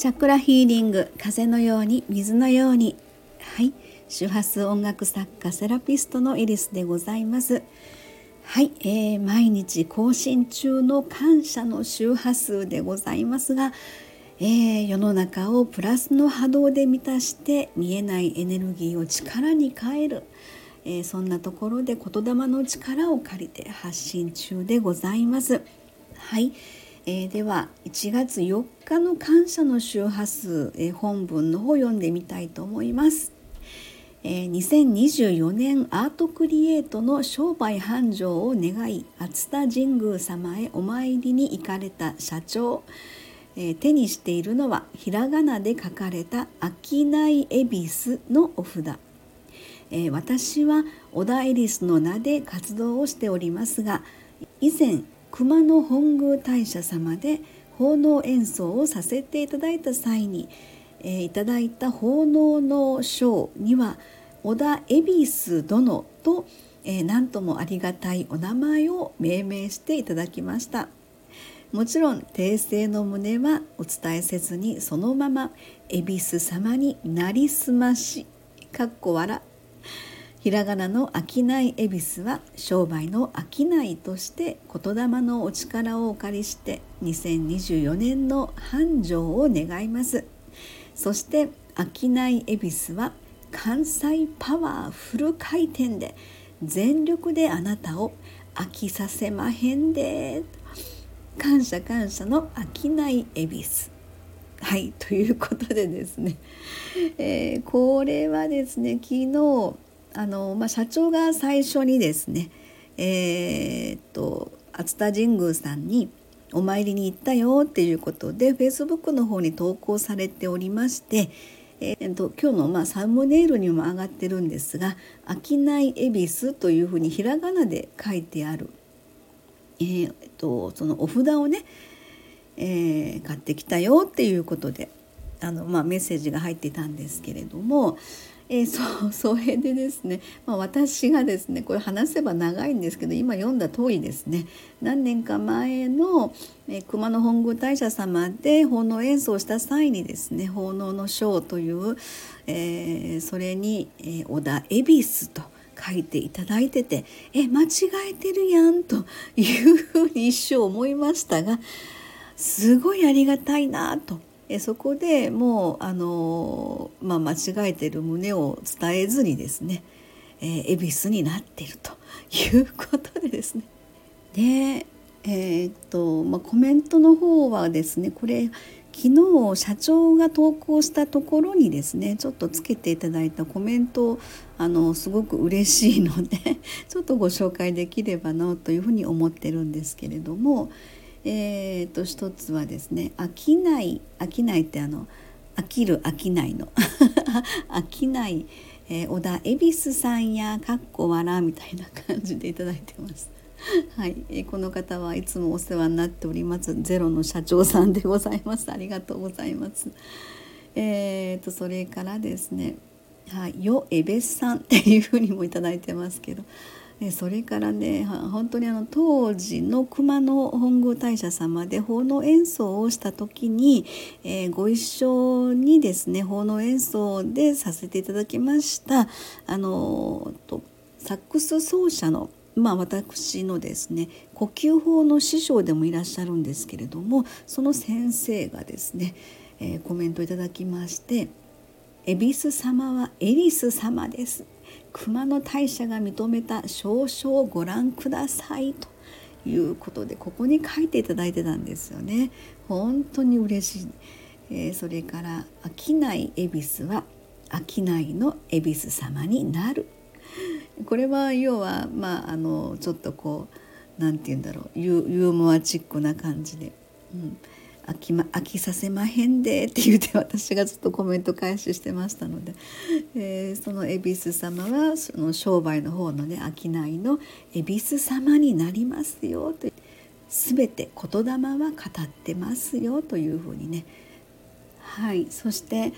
チャクラヒーリング風のように水のように。はい。周波数音楽作家セラピストのエリスでございます。はい、えー、毎日更新中の感謝の周波数でございますが、えー、世の中をプラスの波動で満たして見えないエネルギーを力に変える、えー、そんなところで言霊の力を借りて発信中でございます。はい、えー、では1月4日の感謝の周波数、えー、本文の方を読んでみたいと思います。えー、2024年アートクリエイトの商売繁盛を願い熱田神宮様へお参りに行かれた社長、えー、手にしているのはひらがなで書かれた「商い恵比寿」のお札、え、私は小田エリスの名で活動をしておりますが以前熊野本宮大社様で奉納演奏をさせていただいた際に、えー、いただいた奉納の章には織田恵比寿殿と、えー、何ともありがたいお名前を命名していただきました。もちろん訂正の旨はお伝えせずにそのまま恵比寿様になりすましかっこ笑。ひらがなの商い恵比寿は商売の商いとして言霊のお力をお借りして2024年の繁盛を願います。そして商い恵比寿は関西パワーフル回転で全力であなたを飽きさせまへんで感謝感謝の商い恵比寿。はいということでですね、えー、これはですね昨日あの、まあ、社長が最初にですねえー、っと熱田神宮さんにお参りに行ったよっていうことで Facebook の方に投稿されておりまして、えー、っと今日のまあサムネイルにも上がってるんですが「商い恵比寿」というふうにひらがなで書いてある、えー、っとそのお札をね、えー、買ってきたよっていうことであの、まあ、メッセージが入っていたんですけれどもえー、そう それでですね、まあ、私がですねこれ話せば長いんですけど今読んだ通りですね何年か前の、えー、熊野本宮大社様で奉納演奏した際にですね奉納の章という、えー、それに、えー、織田恵比寿と書いていただいててえ間違えてるやんというふうに一生思いましたがすごいありがたいなと。えそこでもうあの、まあ、間違えてる旨を伝えずにですね、えー、恵比寿になっているということでですね。でえー、っとまあ、コメントの方はですねこれ昨日社長が投稿したところにですねちょっとつけていただいたコメントあのすごく嬉しいので ちょっとご紹介できればなというふうに思ってるんですけれども、えー、と一つはですね「飽きない」「飽きない」ってあの「飽きる飽きないの」「飽きない」えー、小田恵比寿さんやかっこわらみたいな感じでいただいてます。はい、えー、この方はいつもお世話になっておりますゼロの社長さんでございます。ありがとうございます。えーとそれからですね、はい、よえべさんっていうふうにもいただいてますけど。それからね本当にあの当時の熊野本宮大社様で奉納演奏をした時に、えー、ご一緒にですね奉納演奏でさせていただきましたあのとサックス奏者のまあ、私のですね呼吸法の師匠でもいらっしゃるんですけれどもその先生がですね、えー、コメントいただきまして「恵比寿様はエリス様です」熊野大社が認めた証書をご覧くださいということでここに書いていただいてたんですよね。本当に嬉しい。えー、それから商い恵比寿は商いの恵比寿様になる。これは要はまああのちょっとこうなんて言うんだろうユーモアチックな感じで。うん飽き,、ま、飽きさせまへんでって言って私がずっとコメント返ししてましたので、えー、その恵比寿様はその商売の方のね商いの恵比寿様になりますよと全て言霊は語ってますよというふうにね。はいそして、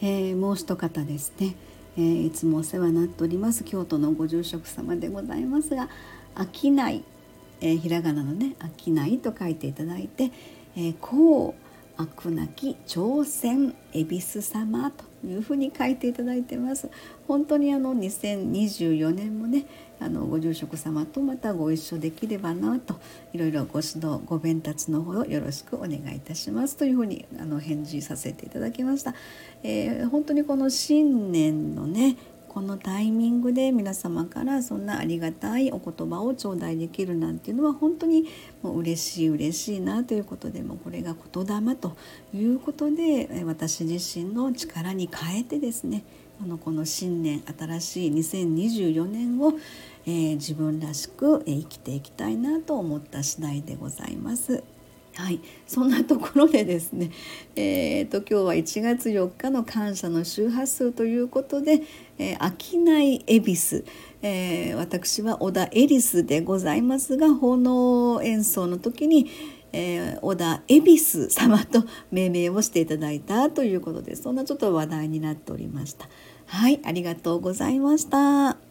えー、もう一方ですね、えー、いつもお世話になっております京都のご住職様でございますが商い、えー、ひらがなのね商いと書いていただいてえー、こう悪なき朝鮮恵比寿様というふうに書いていただいてます。本当にあの2024年もねあのご住職様とまたご一緒できればなといろいろご指導ご鞭達のほどよろしくお願いいたします。というふうにあの返事させていただきました、えー、本当にこの新年のねこのタイミングで皆様からそんなありがたいお言葉を頂戴できるなんていうのは本当にもう嬉しい嬉しいなということでもこれが言霊ということで私自身の力に変えてですねあのこの新年新しい2024年を、えー、自分らしく生きていきたいなと思った次第でございます。はい、そんなところでですね、えーと、今日は1月4日の感謝の周波数ということで「えー、商い恵比寿」えー、私は小田エリスでございますが奉納演奏の時に、えー、小田恵比寿様と命名をしていただいたということでそんなちょっと話題になっておりました。はい、ありがとうございました。